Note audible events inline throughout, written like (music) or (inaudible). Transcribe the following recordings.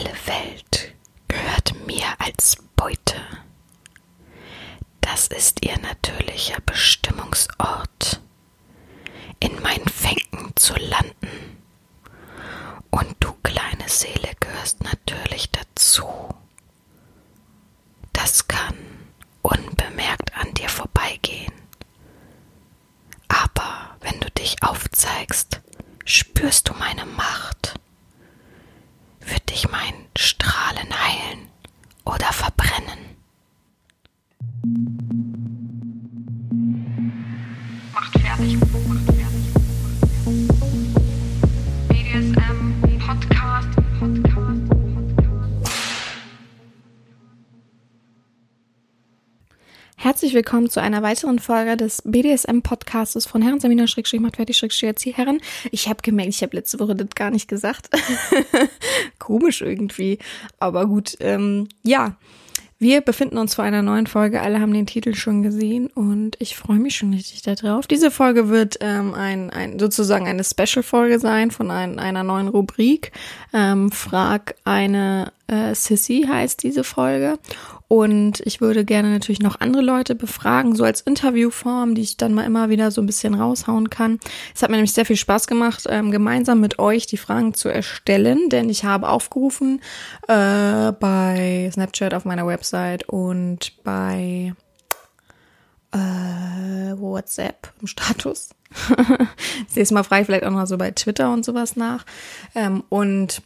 Alle Welt gehört mir als Beute. Das ist ihr natürlicher Bestimmungsort, in meinen Fängen zu landen. Und du, kleine Seele, gehörst natürlich Herzlich willkommen zu einer weiteren Folge des BDSM-Podcastes von Herren Samina Erzieherin. Ich habe gemerkt, ich habe letzte Woche das gar nicht gesagt. (laughs) Komisch irgendwie. Aber gut, ähm, ja. Wir befinden uns vor einer neuen Folge. Alle haben den Titel schon gesehen und ich freue mich schon richtig darauf. Diese Folge wird ähm, ein, ein sozusagen eine Special-Folge sein von ein, einer neuen Rubrik. Ähm, Frag eine äh, Sissy heißt diese Folge. Und ich würde gerne natürlich noch andere Leute befragen, so als Interviewform, die ich dann mal immer wieder so ein bisschen raushauen kann. Es hat mir nämlich sehr viel Spaß gemacht, ähm, gemeinsam mit euch die Fragen zu erstellen, denn ich habe aufgerufen äh, bei Snapchat auf meiner Website und bei äh, WhatsApp im Status. (laughs) ich sehe es mal frei, vielleicht auch noch so bei Twitter und sowas nach. Ähm, und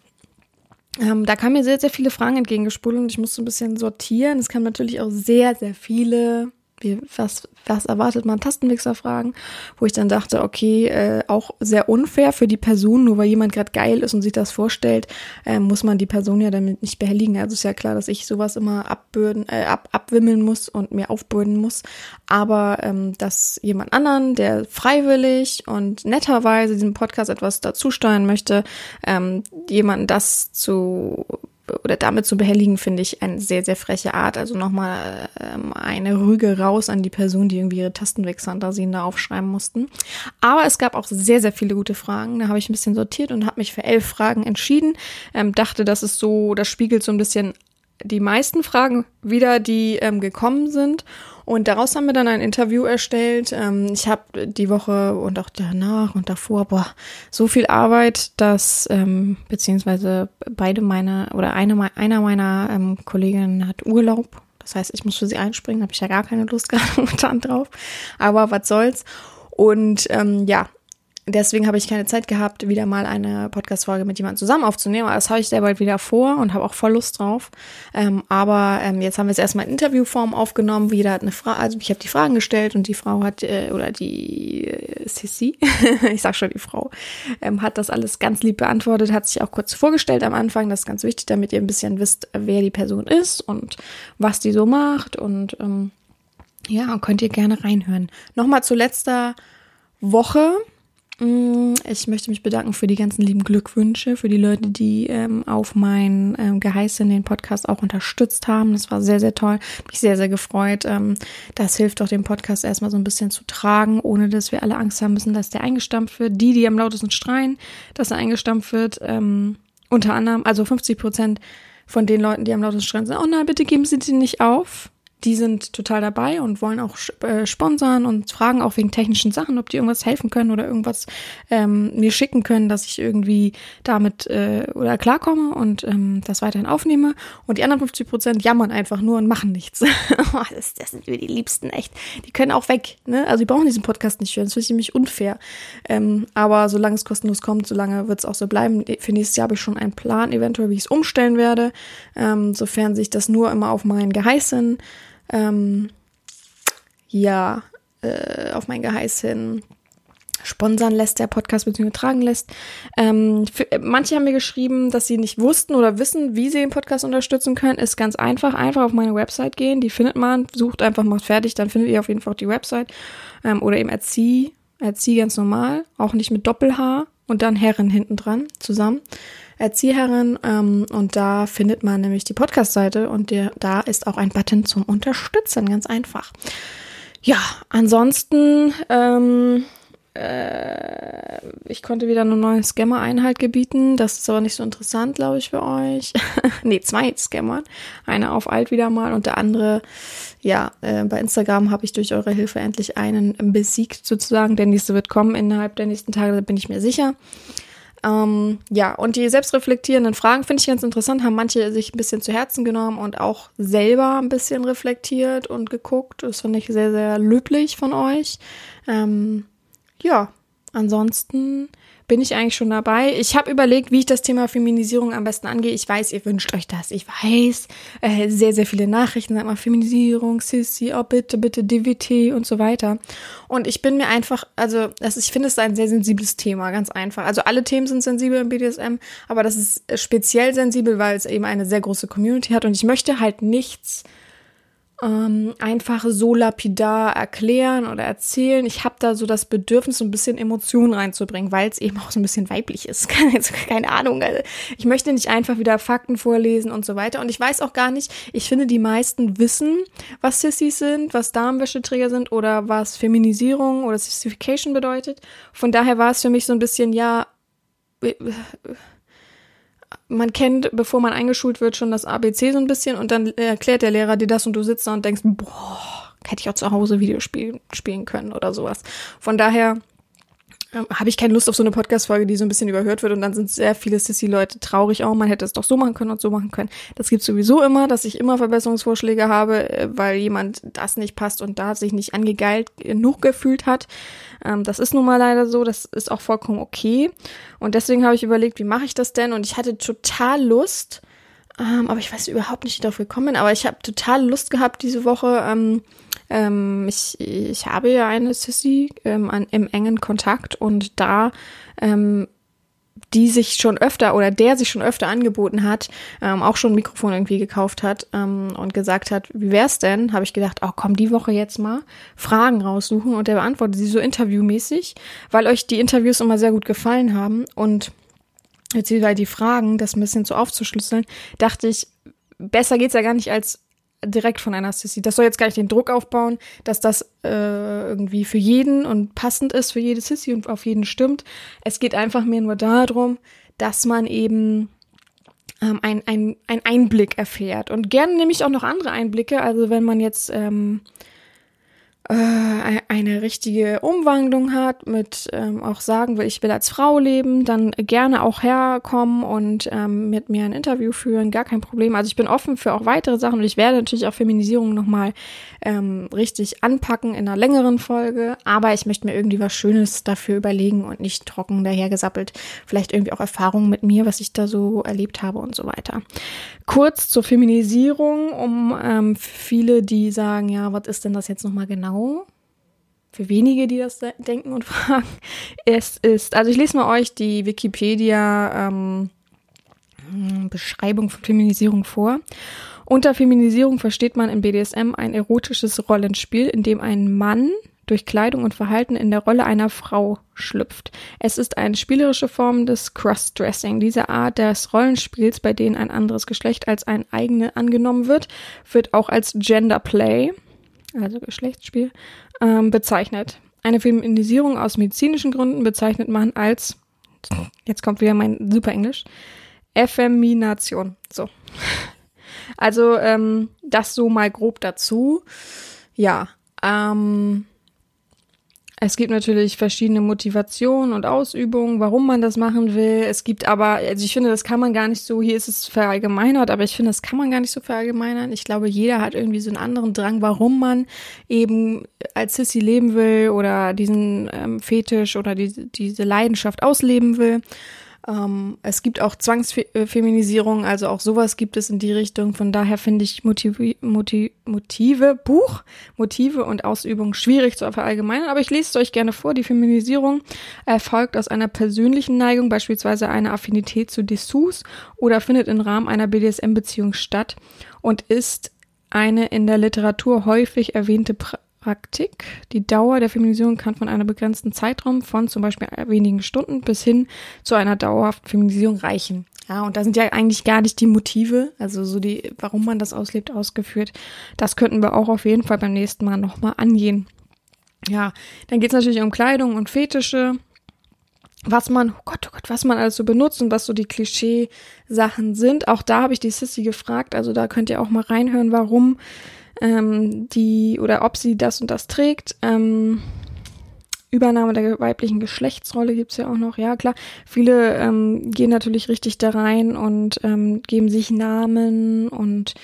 ähm, da kamen mir sehr, sehr viele Fragen entgegengespult und ich musste ein bisschen sortieren. Es kamen natürlich auch sehr, sehr viele, wie, was, was erwartet man, Tastenmixer-Fragen, wo ich dann dachte, okay, äh, auch sehr unfair für die Person, nur weil jemand gerade geil ist und sich das vorstellt, äh, muss man die Person ja damit nicht behelligen. Also ist ja klar, dass ich sowas immer abbürden, äh, ab, abwimmeln muss und mir aufbürden muss. Aber ähm, dass jemand anderen, der freiwillig und netterweise diesem Podcast etwas dazusteuern möchte, ähm, jemanden das zu oder damit zu behelligen, finde ich eine sehr, sehr freche Art. Also nochmal ähm, eine Rüge raus an die Person, die irgendwie ihre Tastenwegfantasien da aufschreiben mussten. Aber es gab auch sehr, sehr viele gute Fragen. Da habe ich ein bisschen sortiert und habe mich für elf Fragen entschieden. Ähm, dachte, das ist so, das spiegelt so ein bisschen die meisten Fragen wieder, die ähm, gekommen sind. Und daraus haben wir dann ein Interview erstellt. Ähm, ich habe die Woche und auch danach und davor, boah, so viel Arbeit, dass ähm, beziehungsweise beide meine oder eine einer meiner ähm, Kolleginnen hat Urlaub. Das heißt, ich muss für sie einspringen, habe ich ja gar keine Lust (laughs) gerade momentan drauf. Aber was soll's. Und ähm, ja, Deswegen habe ich keine Zeit gehabt, wieder mal eine Podcast-Folge mit jemandem zusammen aufzunehmen. Aber das habe ich sehr bald wieder vor und habe auch voll Lust drauf. Ähm, aber ähm, jetzt haben wir es erstmal in Interviewform aufgenommen. Jeder hat eine Frage, also ich habe die Fragen gestellt und die Frau hat, äh, oder die äh, Sissi, (laughs) ich sag schon die Frau, ähm, hat das alles ganz lieb beantwortet, hat sich auch kurz vorgestellt am Anfang. Das ist ganz wichtig, damit ihr ein bisschen wisst, wer die Person ist und was die so macht. Und ähm, ja, könnt ihr gerne reinhören. Nochmal zu letzter Woche ich möchte mich bedanken für die ganzen lieben Glückwünsche, für die Leute, die ähm, auf mein ähm, Geheiß in den Podcast auch unterstützt haben. Das war sehr, sehr toll. Mich sehr, sehr gefreut. Ähm, das hilft auch dem Podcast erstmal so ein bisschen zu tragen, ohne dass wir alle Angst haben müssen, dass der eingestampft wird. Die, die am lautesten schreien, dass er eingestampft wird, ähm, unter anderem, also 50 Prozent von den Leuten, die am lautesten schreien, sagen, oh nein, bitte geben Sie die nicht auf die sind total dabei und wollen auch äh, sponsern und fragen auch wegen technischen Sachen, ob die irgendwas helfen können oder irgendwas ähm, mir schicken können, dass ich irgendwie damit äh, oder klarkomme und ähm, das weiterhin aufnehme. Und die anderen 50 Prozent jammern einfach nur und machen nichts. (laughs) Das, das sind wir die Liebsten, echt. Die können auch weg. Ne? Also die brauchen diesen Podcast nicht hören. Das ich nämlich unfair. Ähm, aber solange es kostenlos kommt, solange wird es auch so bleiben. Für nächstes Jahr habe ich schon einen Plan, eventuell, wie ich es umstellen werde, ähm, sofern sich das nur immer auf mein Geheißen ähm, ja, äh, auf mein Geheiß hin sponsern lässt, der Podcast bzw. tragen lässt. Ähm, für, manche haben mir geschrieben, dass sie nicht wussten oder wissen, wie sie den Podcast unterstützen können. Ist ganz einfach. Einfach auf meine Website gehen, die findet man, sucht einfach mal fertig, dann findet ihr auf jeden Fall auch die Website. Ähm, oder eben Erzieh, Erzieh ganz normal, auch nicht mit Doppel-H und dann Herren hinten dran zusammen. Erzieherin ähm, und da findet man nämlich die Podcast-Seite und der, da ist auch ein Button zum Unterstützen, ganz einfach. Ja, ansonsten ähm, Äh, ich konnte wieder eine neue Scammer-Einheit gebieten. Das ist aber nicht so interessant, glaube ich, für euch. (laughs) nee, zwei Scammer. Eine auf alt wieder mal und der andere, ja, äh, bei Instagram habe ich durch eure Hilfe endlich einen besiegt sozusagen. Der nächste wird kommen innerhalb der nächsten Tage, da bin ich mir sicher. Ähm, ja, und die selbstreflektierenden Fragen finde ich ganz interessant, haben manche sich ein bisschen zu Herzen genommen und auch selber ein bisschen reflektiert und geguckt. Das finde ich sehr, sehr löblich von euch. Ähm, ja, ansonsten bin ich eigentlich schon dabei. Ich habe überlegt, wie ich das Thema Feminisierung am besten angehe. Ich weiß, ihr wünscht euch das. Ich weiß, äh, sehr, sehr viele Nachrichten, sag mal Feminisierung, Sissy, oh bitte, bitte, DWT und so weiter. Und ich bin mir einfach, also das, ich finde es ein sehr sensibles Thema, ganz einfach. Also alle Themen sind sensibel im BDSM, aber das ist speziell sensibel, weil es eben eine sehr große Community hat und ich möchte halt nichts ähm, einfach so lapidar erklären oder erzählen. Ich habe da so das Bedürfnis, so ein bisschen Emotionen reinzubringen, weil es eben auch so ein bisschen weiblich ist. (laughs) Keine Ahnung. Also ich möchte nicht einfach wieder Fakten vorlesen und so weiter. Und ich weiß auch gar nicht, ich finde, die meisten wissen, was Sissies sind, was Darmwäscheträger sind oder was Feminisierung oder Sissification bedeutet. Von daher war es für mich so ein bisschen, ja, man kennt, bevor man eingeschult wird, schon das ABC so ein bisschen und dann erklärt der Lehrer dir das und du sitzt da und denkst, boah, hätte ich auch zu Hause Videospiel spielen können oder sowas. Von daher ähm, habe ich keine Lust auf so eine Podcast-Folge, die so ein bisschen überhört wird und dann sind sehr viele Sissy-Leute traurig, oh, man hätte es doch so machen können und so machen können. Das gibt sowieso immer, dass ich immer Verbesserungsvorschläge habe, äh, weil jemand das nicht passt und da sich nicht angegeilt genug gefühlt hat. Ähm, das ist nun mal leider so, das ist auch vollkommen okay. Und deswegen habe ich überlegt, wie mache ich das denn? Und ich hatte total Lust, ähm, aber ich weiß überhaupt nicht, wie ich darauf gekommen bin, aber ich habe total Lust gehabt diese Woche, ähm, ähm, ich, ich habe ja eine Sissy ähm, an, im engen Kontakt und da ähm, die sich schon öfter oder der sich schon öfter angeboten hat, ähm, auch schon ein Mikrofon irgendwie gekauft hat ähm, und gesagt hat, wie wär's denn? Habe ich gedacht, oh komm, die Woche jetzt mal Fragen raussuchen und der beantwortet sie so interviewmäßig, weil euch die Interviews immer sehr gut gefallen haben und jetzt wieder die Fragen, das ein bisschen so aufzuschlüsseln, dachte ich, besser geht's ja gar nicht als direkt von einer Sissy. Das soll jetzt gar nicht den Druck aufbauen, dass das äh, irgendwie für jeden und passend ist für jede Sissy und auf jeden stimmt. Es geht einfach mir nur darum, dass man eben ähm, ein, ein, ein Einblick erfährt. Und gerne nehme ich auch noch andere Einblicke. Also wenn man jetzt ähm, äh, eine richtige Umwandlung hat, mit ähm, auch sagen will, ich will als Frau leben, dann gerne auch herkommen und ähm, mit mir ein Interview führen, gar kein Problem. Also ich bin offen für auch weitere Sachen und ich werde natürlich auch Feminisierung nochmal ähm, richtig anpacken in einer längeren Folge, aber ich möchte mir irgendwie was Schönes dafür überlegen und nicht trocken dahergesappelt. Vielleicht irgendwie auch Erfahrungen mit mir, was ich da so erlebt habe und so weiter. Kurz zur Feminisierung, um ähm, viele, die sagen, ja, was ist denn das jetzt nochmal genau? Genau, für wenige, die das denken und (laughs) fragen, es ist, also ich lese mal euch die Wikipedia ähm, Beschreibung von Feminisierung vor. Unter Feminisierung versteht man in BDSM ein erotisches Rollenspiel, in dem ein Mann durch Kleidung und Verhalten in der Rolle einer Frau schlüpft. Es ist eine spielerische Form des Crossdressing. Diese Art des Rollenspiels, bei denen ein anderes Geschlecht als ein eigene angenommen wird, wird auch als Gender Play also Geschlechtsspiel, ähm, bezeichnet. Eine Feminisierung aus medizinischen Gründen bezeichnet man als, jetzt kommt wieder mein super Englisch, Effemination. So. Also ähm, das so mal grob dazu. Ja, ähm, es gibt natürlich verschiedene Motivationen und Ausübungen, warum man das machen will. Es gibt aber, also ich finde, das kann man gar nicht so, hier ist es verallgemeinert, aber ich finde, das kann man gar nicht so verallgemeinern. Ich glaube, jeder hat irgendwie so einen anderen Drang, warum man eben als Sissy leben will oder diesen ähm, Fetisch oder die, diese Leidenschaft ausleben will. Ähm, es gibt auch Zwangsfeminisierung, also auch sowas gibt es in die Richtung. Von daher finde ich Motive, Motive, Motive, Buch, Motive und Ausübung schwierig zu verallgemeinern, aber ich lese es euch gerne vor. Die Feminisierung erfolgt aus einer persönlichen Neigung, beispielsweise einer Affinität zu Dessous oder findet im Rahmen einer BDSM-Beziehung statt und ist eine in der Literatur häufig erwähnte pra Praktik. Die Dauer der Feminisierung kann von einem begrenzten Zeitraum von zum Beispiel wenigen Stunden bis hin zu einer dauerhaften Feminisierung reichen. Ja, und da sind ja eigentlich gar nicht die Motive, also so die, warum man das auslebt, ausgeführt. Das könnten wir auch auf jeden Fall beim nächsten Mal nochmal angehen. Ja, dann geht es natürlich um Kleidung und Fetische was man, oh Gott, oh Gott, was man alles so benutzt und was so die Klischee-Sachen sind. Auch da habe ich die Sissy gefragt, also da könnt ihr auch mal reinhören, warum ähm, die oder ob sie das und das trägt. Ähm, Übernahme der weiblichen Geschlechtsrolle gibt's ja auch noch, ja klar. Viele ähm, gehen natürlich richtig da rein und ähm, geben sich Namen und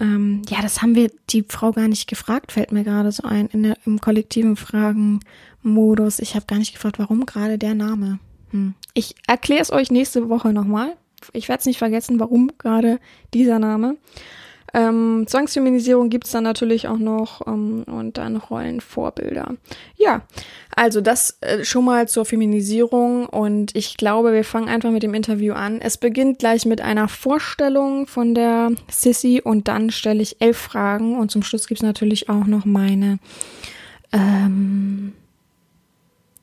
ähm, ja, das haben wir die Frau gar nicht gefragt, fällt mir gerade so ein, in der, im kollektiven Fragen-Modus. Ich habe gar nicht gefragt, warum gerade der Name. Hm. Ich erkläre es euch nächste Woche nochmal. Ich werde es nicht vergessen, warum gerade dieser Name. Ähm, Zwangsfeminisierung gibt's dann natürlich auch noch ähm, und dann Rollenvorbilder. Ja, also das äh, schon mal zur Feminisierung und ich glaube, wir fangen einfach mit dem Interview an. Es beginnt gleich mit einer Vorstellung von der Sissy und dann stelle ich elf Fragen und zum Schluss gibt's natürlich auch noch meine ähm,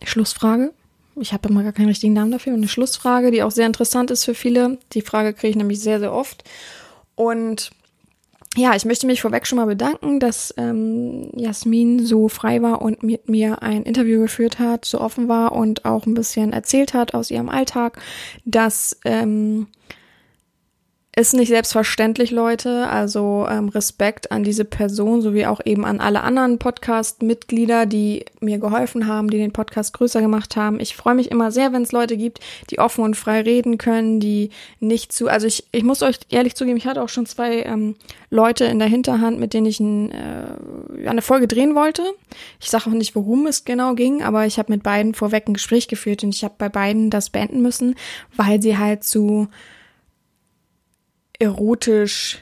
Schlussfrage. Ich habe immer gar keinen richtigen Namen dafür. Und eine Schlussfrage, die auch sehr interessant ist für viele. Die Frage kriege ich nämlich sehr, sehr oft. Und ja, ich möchte mich vorweg schon mal bedanken, dass ähm, Jasmin so frei war und mit mir ein Interview geführt hat, so offen war und auch ein bisschen erzählt hat aus ihrem Alltag, dass ähm, ist nicht selbstverständlich, Leute. Also ähm, Respekt an diese Person sowie auch eben an alle anderen Podcast-Mitglieder, die mir geholfen haben, die den Podcast größer gemacht haben. Ich freue mich immer sehr, wenn es Leute gibt, die offen und frei reden können, die nicht zu. Also ich, ich muss euch ehrlich zugeben, ich hatte auch schon zwei ähm, Leute in der Hinterhand, mit denen ich ein, äh, eine Folge drehen wollte. Ich sage auch nicht, worum es genau ging, aber ich habe mit beiden vorweg ein Gespräch geführt und ich habe bei beiden das beenden müssen, weil sie halt zu erotisch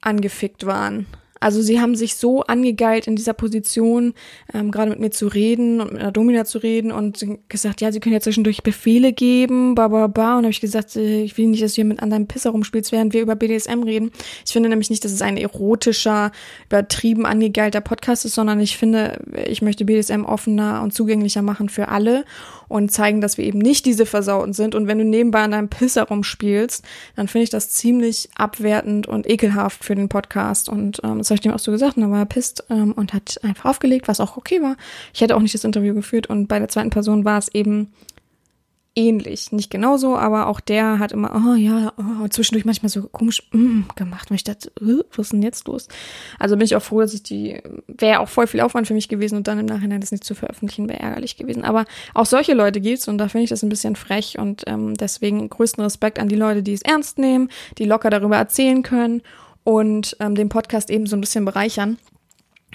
angefickt waren. Also sie haben sich so angegeilt in dieser Position, ähm, gerade mit mir zu reden und mit einer Domina zu reden und gesagt, ja, sie können ja zwischendurch Befehle geben, ba, ba, ba. Und habe ich gesagt, äh, ich will nicht, dass du hier mit anderen Pisser rumspielst, während wir über BDSM reden. Ich finde nämlich nicht, dass es ein erotischer, übertrieben angegeilter Podcast ist, sondern ich finde, ich möchte BDSM offener und zugänglicher machen für alle und zeigen, dass wir eben nicht diese Versauten sind. Und wenn du nebenbei an deinem Pisser rumspielst, dann finde ich das ziemlich abwertend und ekelhaft für den Podcast. Und ähm, das habe ich dem auch so gesagt. Und dann war er pisst ähm, und hat einfach aufgelegt, was auch okay war. Ich hätte auch nicht das Interview geführt. Und bei der zweiten Person war es eben ähnlich. Nicht genauso, aber auch der hat immer, oh ja, oh, zwischendurch manchmal so komisch mm, gemacht. Und ich dachte, uh, was ist denn jetzt los? Also bin ich auch froh, dass ich die, wäre auch voll viel Aufwand für mich gewesen und dann im Nachhinein das nicht zu veröffentlichen, wäre ärgerlich gewesen. Aber auch solche Leute gibt's und da finde ich das ein bisschen frech und ähm, deswegen größten Respekt an die Leute, die es ernst nehmen, die locker darüber erzählen können und ähm, den Podcast eben so ein bisschen bereichern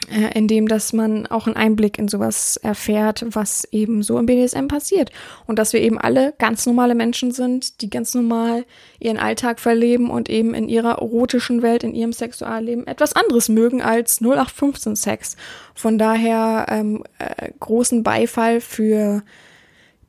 äh, in dem, dass man auch einen Einblick in sowas erfährt, was eben so im BDSM passiert. Und dass wir eben alle ganz normale Menschen sind, die ganz normal ihren Alltag verleben und eben in ihrer erotischen Welt, in ihrem Sexualleben etwas anderes mögen als 0815 Sex. Von daher ähm, äh, großen Beifall für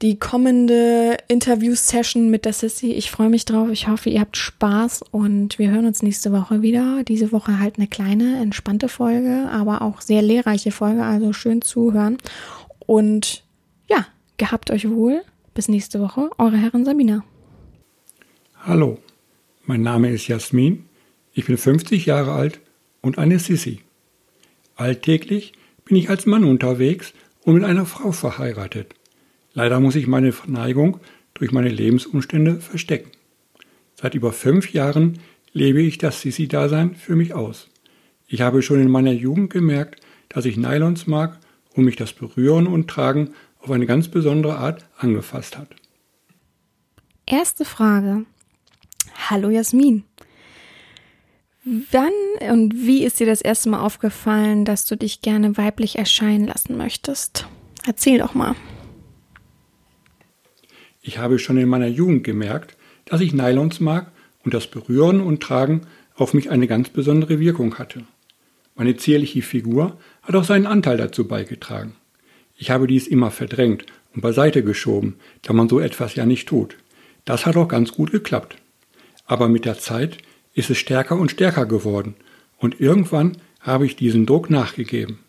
die kommende Interview-Session mit der Sissy. Ich freue mich drauf. Ich hoffe, ihr habt Spaß und wir hören uns nächste Woche wieder. Diese Woche halt eine kleine, entspannte Folge, aber auch sehr lehrreiche Folge, also schön zuhören. Und ja, gehabt euch wohl. Bis nächste Woche. Eure Herren Sabina. Hallo, mein Name ist Jasmin. Ich bin 50 Jahre alt und eine Sissy. Alltäglich bin ich als Mann unterwegs und mit einer Frau verheiratet. Leider muss ich meine Verneigung durch meine Lebensumstände verstecken. Seit über fünf Jahren lebe ich das Sisi-Dasein für mich aus. Ich habe schon in meiner Jugend gemerkt, dass ich Nylons mag und mich das Berühren und Tragen auf eine ganz besondere Art angefasst hat. Erste Frage. Hallo Jasmin. Wann und wie ist dir das erste Mal aufgefallen, dass du dich gerne weiblich erscheinen lassen möchtest? Erzähl doch mal. Ich habe schon in meiner Jugend gemerkt, dass ich Nylons mag und das Berühren und Tragen auf mich eine ganz besondere Wirkung hatte. Meine zierliche Figur hat auch seinen Anteil dazu beigetragen. Ich habe dies immer verdrängt und beiseite geschoben, da man so etwas ja nicht tut. Das hat auch ganz gut geklappt. Aber mit der Zeit ist es stärker und stärker geworden und irgendwann habe ich diesen Druck nachgegeben.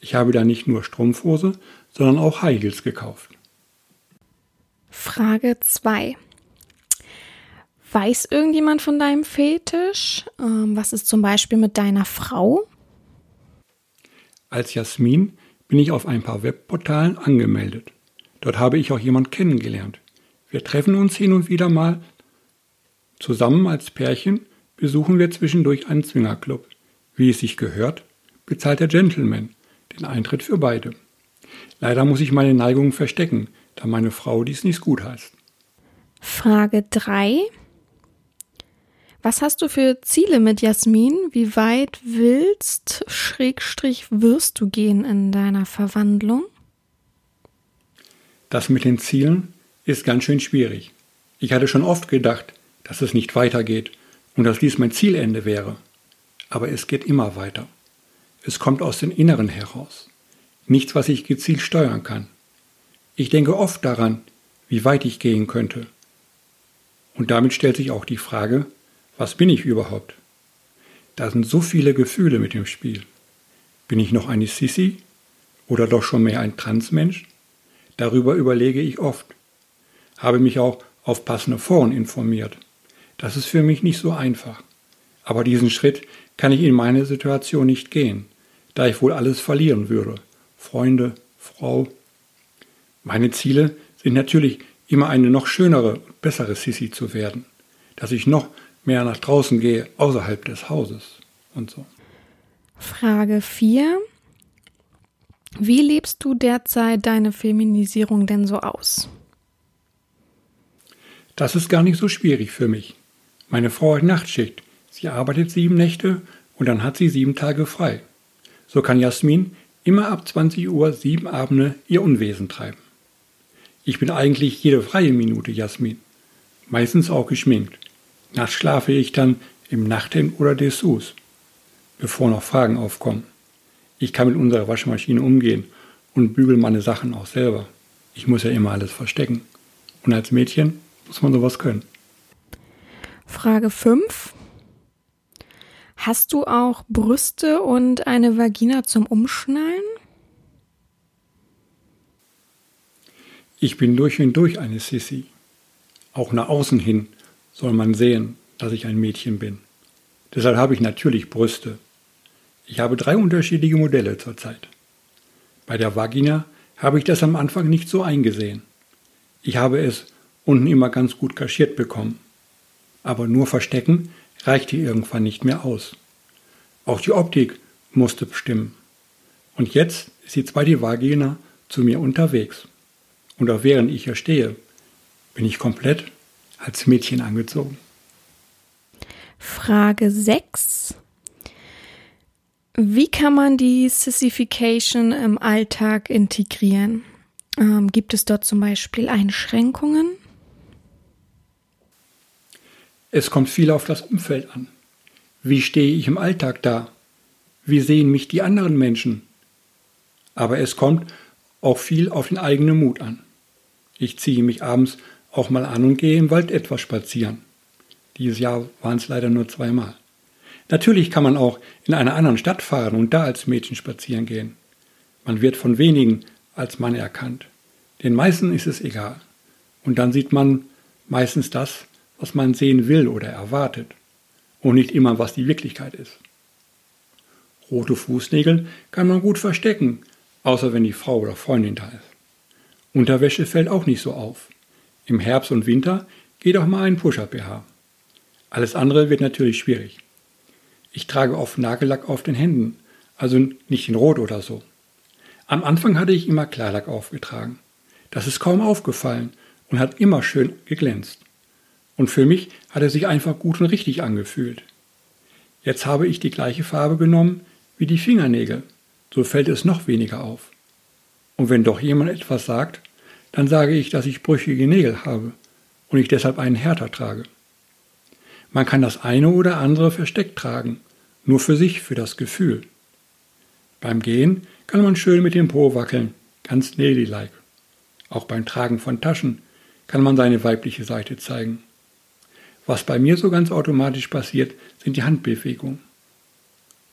Ich habe da nicht nur Strumpfhose, sondern auch High Heels gekauft. Frage 2. Weiß irgendjemand von deinem Fetisch? Ähm, was ist zum Beispiel mit deiner Frau? Als Jasmin bin ich auf ein paar Webportalen angemeldet. Dort habe ich auch jemand kennengelernt. Wir treffen uns hin und wieder mal. Zusammen als Pärchen besuchen wir zwischendurch einen Zwingerclub. Wie es sich gehört, bezahlt der Gentleman den Eintritt für beide. Leider muss ich meine Neigung verstecken, da meine Frau dies nicht gut heißt. Frage 3. Was hast du für Ziele mit Jasmin? Wie weit willst, Schrägstrich, wirst du gehen in deiner Verwandlung? Das mit den Zielen ist ganz schön schwierig. Ich hatte schon oft gedacht, dass es nicht weitergeht und dass dies mein Zielende wäre. Aber es geht immer weiter. Es kommt aus dem Inneren heraus. Nichts, was ich gezielt steuern kann. Ich denke oft daran, wie weit ich gehen könnte. Und damit stellt sich auch die Frage, was bin ich überhaupt? Da sind so viele Gefühle mit dem Spiel. Bin ich noch eine Sissi oder doch schon mehr ein Transmensch? Darüber überlege ich oft. Habe mich auch auf passende Foren informiert. Das ist für mich nicht so einfach. Aber diesen Schritt kann ich in meine Situation nicht gehen, da ich wohl alles verlieren würde. Freunde, Frau. Meine Ziele sind natürlich immer eine noch schönere, bessere Sissi zu werden, dass ich noch mehr nach draußen gehe, außerhalb des Hauses und so. Frage 4. Wie lebst du derzeit deine Feminisierung denn so aus? Das ist gar nicht so schwierig für mich. Meine Frau hat Nachtschicht. Sie arbeitet sieben Nächte und dann hat sie sieben Tage frei. So kann Jasmin immer ab 20 Uhr sieben Abende ihr Unwesen treiben. Ich bin eigentlich jede freie Minute Jasmin, meistens auch geschminkt. Nachts schlafe ich dann im Nachthemd oder Dessous, bevor noch Fragen aufkommen. Ich kann mit unserer Waschmaschine umgehen und bügel meine Sachen auch selber. Ich muss ja immer alles verstecken. Und als Mädchen muss man sowas können. Frage 5. Hast du auch Brüste und eine Vagina zum Umschnallen? Ich bin durch und durch eine Sissi. Auch nach außen hin soll man sehen, dass ich ein Mädchen bin. Deshalb habe ich natürlich Brüste. Ich habe drei unterschiedliche Modelle zurzeit. Bei der Vagina habe ich das am Anfang nicht so eingesehen. Ich habe es unten immer ganz gut kaschiert bekommen. Aber nur verstecken reichte irgendwann nicht mehr aus. Auch die Optik musste bestimmen. Und jetzt ist die zweite Vagina zu mir unterwegs. Und auch während ich hier stehe, bin ich komplett als Mädchen angezogen. Frage 6. Wie kann man die Sissification im Alltag integrieren? Ähm, gibt es dort zum Beispiel Einschränkungen? Es kommt viel auf das Umfeld an. Wie stehe ich im Alltag da? Wie sehen mich die anderen Menschen? Aber es kommt auch viel auf den eigenen Mut an. Ich ziehe mich abends auch mal an und gehe im Wald etwas spazieren. Dieses Jahr waren es leider nur zweimal. Natürlich kann man auch in einer anderen Stadt fahren und da als Mädchen spazieren gehen. Man wird von wenigen als Mann erkannt. Den meisten ist es egal. Und dann sieht man meistens das, was man sehen will oder erwartet. Und nicht immer, was die Wirklichkeit ist. Rote Fußnägel kann man gut verstecken, außer wenn die Frau oder Freundin da ist. Unterwäsche fällt auch nicht so auf. Im Herbst und Winter geht auch mal ein Push-Up-BH. Alles andere wird natürlich schwierig. Ich trage oft Nagellack auf den Händen, also nicht in Rot oder so. Am Anfang hatte ich immer Klarlack aufgetragen. Das ist kaum aufgefallen und hat immer schön geglänzt. Und für mich hat er sich einfach gut und richtig angefühlt. Jetzt habe ich die gleiche Farbe genommen wie die Fingernägel, so fällt es noch weniger auf. Und wenn doch jemand etwas sagt, dann sage ich, dass ich brüchige Nägel habe und ich deshalb einen Härter trage. Man kann das eine oder andere versteckt tragen, nur für sich, für das Gefühl. Beim Gehen kann man schön mit dem Po wackeln, ganz ladylike. Auch beim Tragen von Taschen kann man seine weibliche Seite zeigen. Was bei mir so ganz automatisch passiert, sind die Handbewegungen.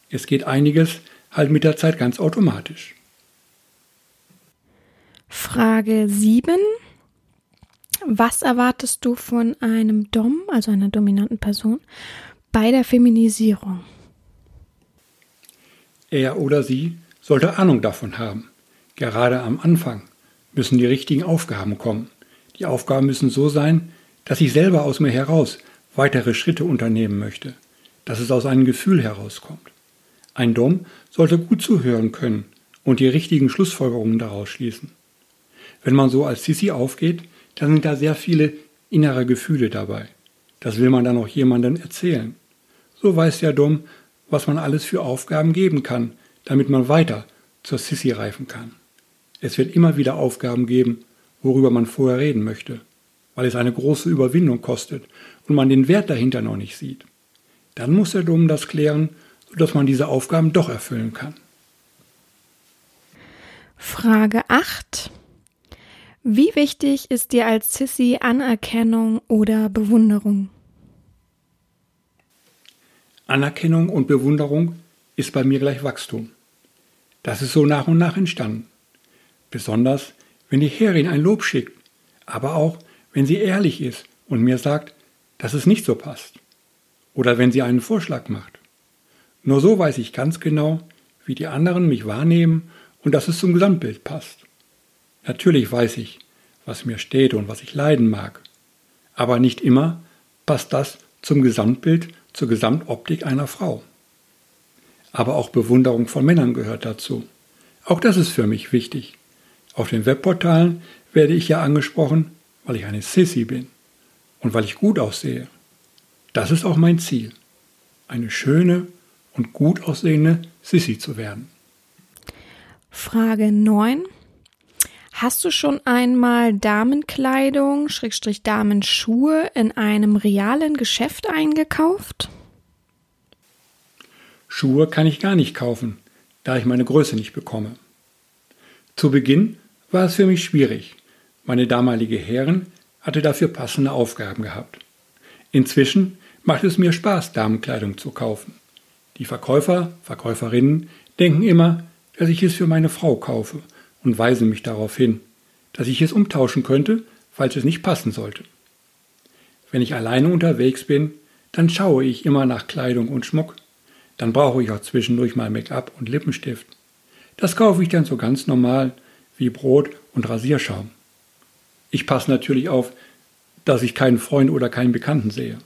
Es geht einiges halt mit der Zeit ganz automatisch. Frage 7. Was erwartest du von einem Dom, also einer dominanten Person, bei der Feminisierung? Er oder sie sollte Ahnung davon haben, Gerade am Anfang müssen die richtigen Aufgaben kommen. Die Aufgaben müssen so sein, dass ich selber aus mir heraus weitere Schritte unternehmen möchte, dass es aus einem Gefühl herauskommt. Ein Dom sollte gut zuhören können und die richtigen Schlussfolgerungen daraus schließen. Wenn man so als Sissi aufgeht, dann sind da sehr viele innere Gefühle dabei. Das will man dann auch jemandem erzählen. So weiß der Dom, was man alles für Aufgaben geben kann, damit man weiter zur Sissi reifen kann. Es wird immer wieder Aufgaben geben, worüber man vorher reden möchte, weil es eine große Überwindung kostet und man den Wert dahinter noch nicht sieht. Dann muss der Dom das klären, sodass man diese Aufgaben doch erfüllen kann. Frage 8. Wie wichtig ist dir als Sissy Anerkennung oder Bewunderung? Anerkennung und Bewunderung ist bei mir gleich Wachstum. Das ist so nach und nach entstanden. Besonders, wenn die Herrin ein Lob schickt, aber auch, wenn sie ehrlich ist und mir sagt, dass es nicht so passt. Oder wenn sie einen Vorschlag macht. Nur so weiß ich ganz genau, wie die anderen mich wahrnehmen und dass es zum Gesamtbild passt. Natürlich weiß ich, was mir steht und was ich leiden mag. Aber nicht immer passt das zum Gesamtbild, zur Gesamtoptik einer Frau. Aber auch Bewunderung von Männern gehört dazu. Auch das ist für mich wichtig. Auf den Webportalen werde ich ja angesprochen, weil ich eine Sissy bin und weil ich gut aussehe. Das ist auch mein Ziel. Eine schöne und gut aussehende Sissy zu werden. Frage 9. Hast du schon einmal Damenkleidung, Schrägstrich Damenschuhe in einem realen Geschäft eingekauft? Schuhe kann ich gar nicht kaufen, da ich meine Größe nicht bekomme. Zu Beginn war es für mich schwierig. Meine damalige Herrin hatte dafür passende Aufgaben gehabt. Inzwischen macht es mir Spaß, Damenkleidung zu kaufen. Die Verkäufer, Verkäuferinnen denken immer, dass ich es für meine Frau kaufe und weisen mich darauf hin, dass ich es umtauschen könnte, falls es nicht passen sollte. Wenn ich alleine unterwegs bin, dann schaue ich immer nach Kleidung und Schmuck. Dann brauche ich auch zwischendurch mal Make-up und Lippenstift. Das kaufe ich dann so ganz normal wie Brot und Rasierschaum. Ich passe natürlich auf, dass ich keinen Freund oder keinen Bekannten sehe.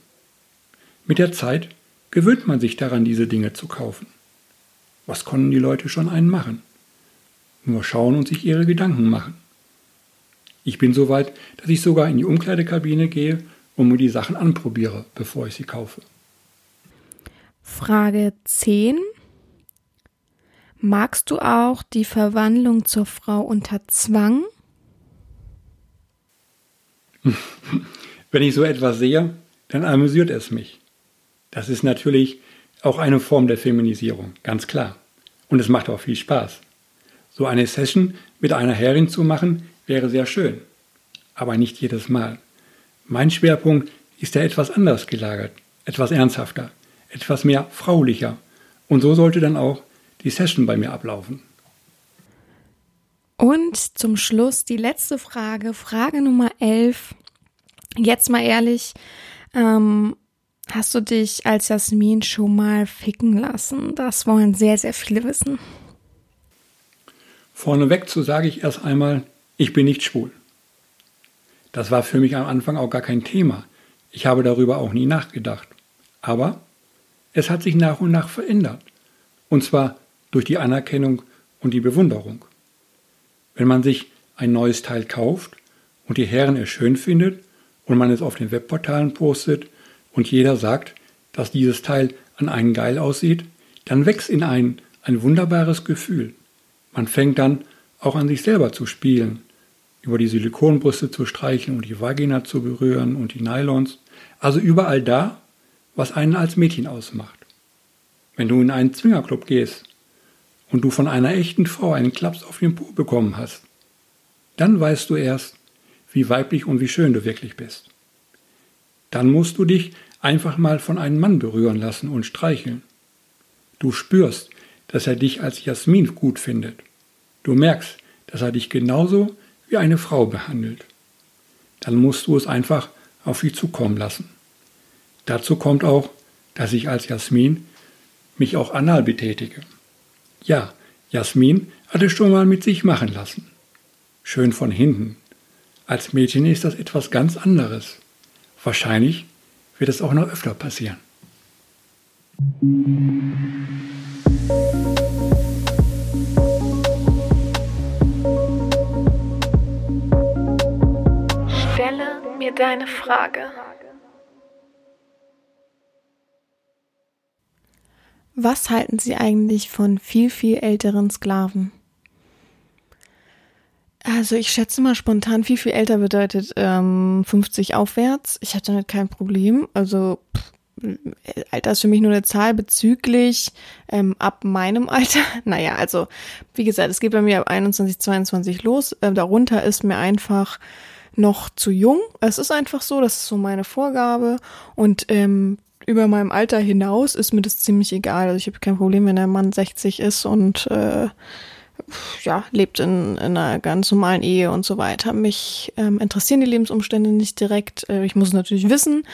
Mit der Zeit gewöhnt man sich daran, diese Dinge zu kaufen. Was konnten die Leute schon einen machen? Nur schauen und sich ihre Gedanken machen. Ich bin so weit, dass ich sogar in die Umkleidekabine gehe und mir die Sachen anprobiere, bevor ich sie kaufe. Frage 10. Magst du auch die Verwandlung zur Frau unter Zwang? (laughs) Wenn ich so etwas sehe, dann amüsiert es mich. Das ist natürlich auch eine Form der Feminisierung, ganz klar. Und es macht auch viel Spaß. So eine Session mit einer Herrin zu machen, wäre sehr schön. Aber nicht jedes Mal. Mein Schwerpunkt ist ja etwas anders gelagert, etwas ernsthafter, etwas mehr fraulicher. Und so sollte dann auch die Session bei mir ablaufen. Und zum Schluss die letzte Frage, Frage Nummer 11. Jetzt mal ehrlich, ähm, hast du dich als Jasmin schon mal ficken lassen? Das wollen sehr, sehr viele wissen. Vorneweg zu sage ich erst einmal, ich bin nicht schwul. Das war für mich am Anfang auch gar kein Thema. Ich habe darüber auch nie nachgedacht. Aber es hat sich nach und nach verändert. Und zwar durch die Anerkennung und die Bewunderung. Wenn man sich ein neues Teil kauft und die Herren es schön findet und man es auf den Webportalen postet und jeder sagt, dass dieses Teil an einen geil aussieht, dann wächst in einen ein wunderbares Gefühl. Man fängt dann auch an sich selber zu spielen, über die Silikonbrüste zu streichen und die Vagina zu berühren und die Nylons, also überall da, was einen als Mädchen ausmacht. Wenn du in einen Zwingerclub gehst und du von einer echten Frau einen Klaps auf den Po bekommen hast, dann weißt du erst, wie weiblich und wie schön du wirklich bist. Dann musst du dich einfach mal von einem Mann berühren lassen und streicheln. Du spürst, dass er dich als Jasmin gut findet. Du merkst, dass er dich genauso wie eine Frau behandelt. Dann musst du es einfach auf dich zukommen lassen. Dazu kommt auch, dass ich als Jasmin mich auch anal betätige. Ja, Jasmin hatte schon mal mit sich machen lassen. Schön von hinten. Als Mädchen ist das etwas ganz anderes. Wahrscheinlich wird es auch noch öfter passieren. Mir deine Frage. Was halten Sie eigentlich von viel, viel älteren Sklaven? Also ich schätze mal spontan, viel, viel älter bedeutet ähm, 50 aufwärts. Ich habe damit kein Problem. Also pff, Alter ist für mich nur eine Zahl bezüglich ähm, ab meinem Alter. (laughs) Naja, also wie gesagt, es geht bei mir ab 21, 22 los. Äh, darunter ist mir einfach noch zu jung. Es ist einfach so, das ist so meine Vorgabe. Und ähm, über meinem Alter hinaus ist mir das ziemlich egal. Also ich habe kein Problem, wenn der Mann 60 ist und äh, ja, lebt in, in einer ganz normalen Ehe und so weiter. Mich ähm, interessieren die Lebensumstände nicht direkt. Äh, ich muss natürlich wissen,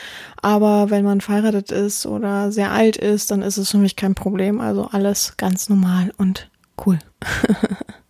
aber wenn man verheiratet ist oder sehr alt ist, dann ist es für mich kein Problem. Also alles ganz normal und cool. (laughs)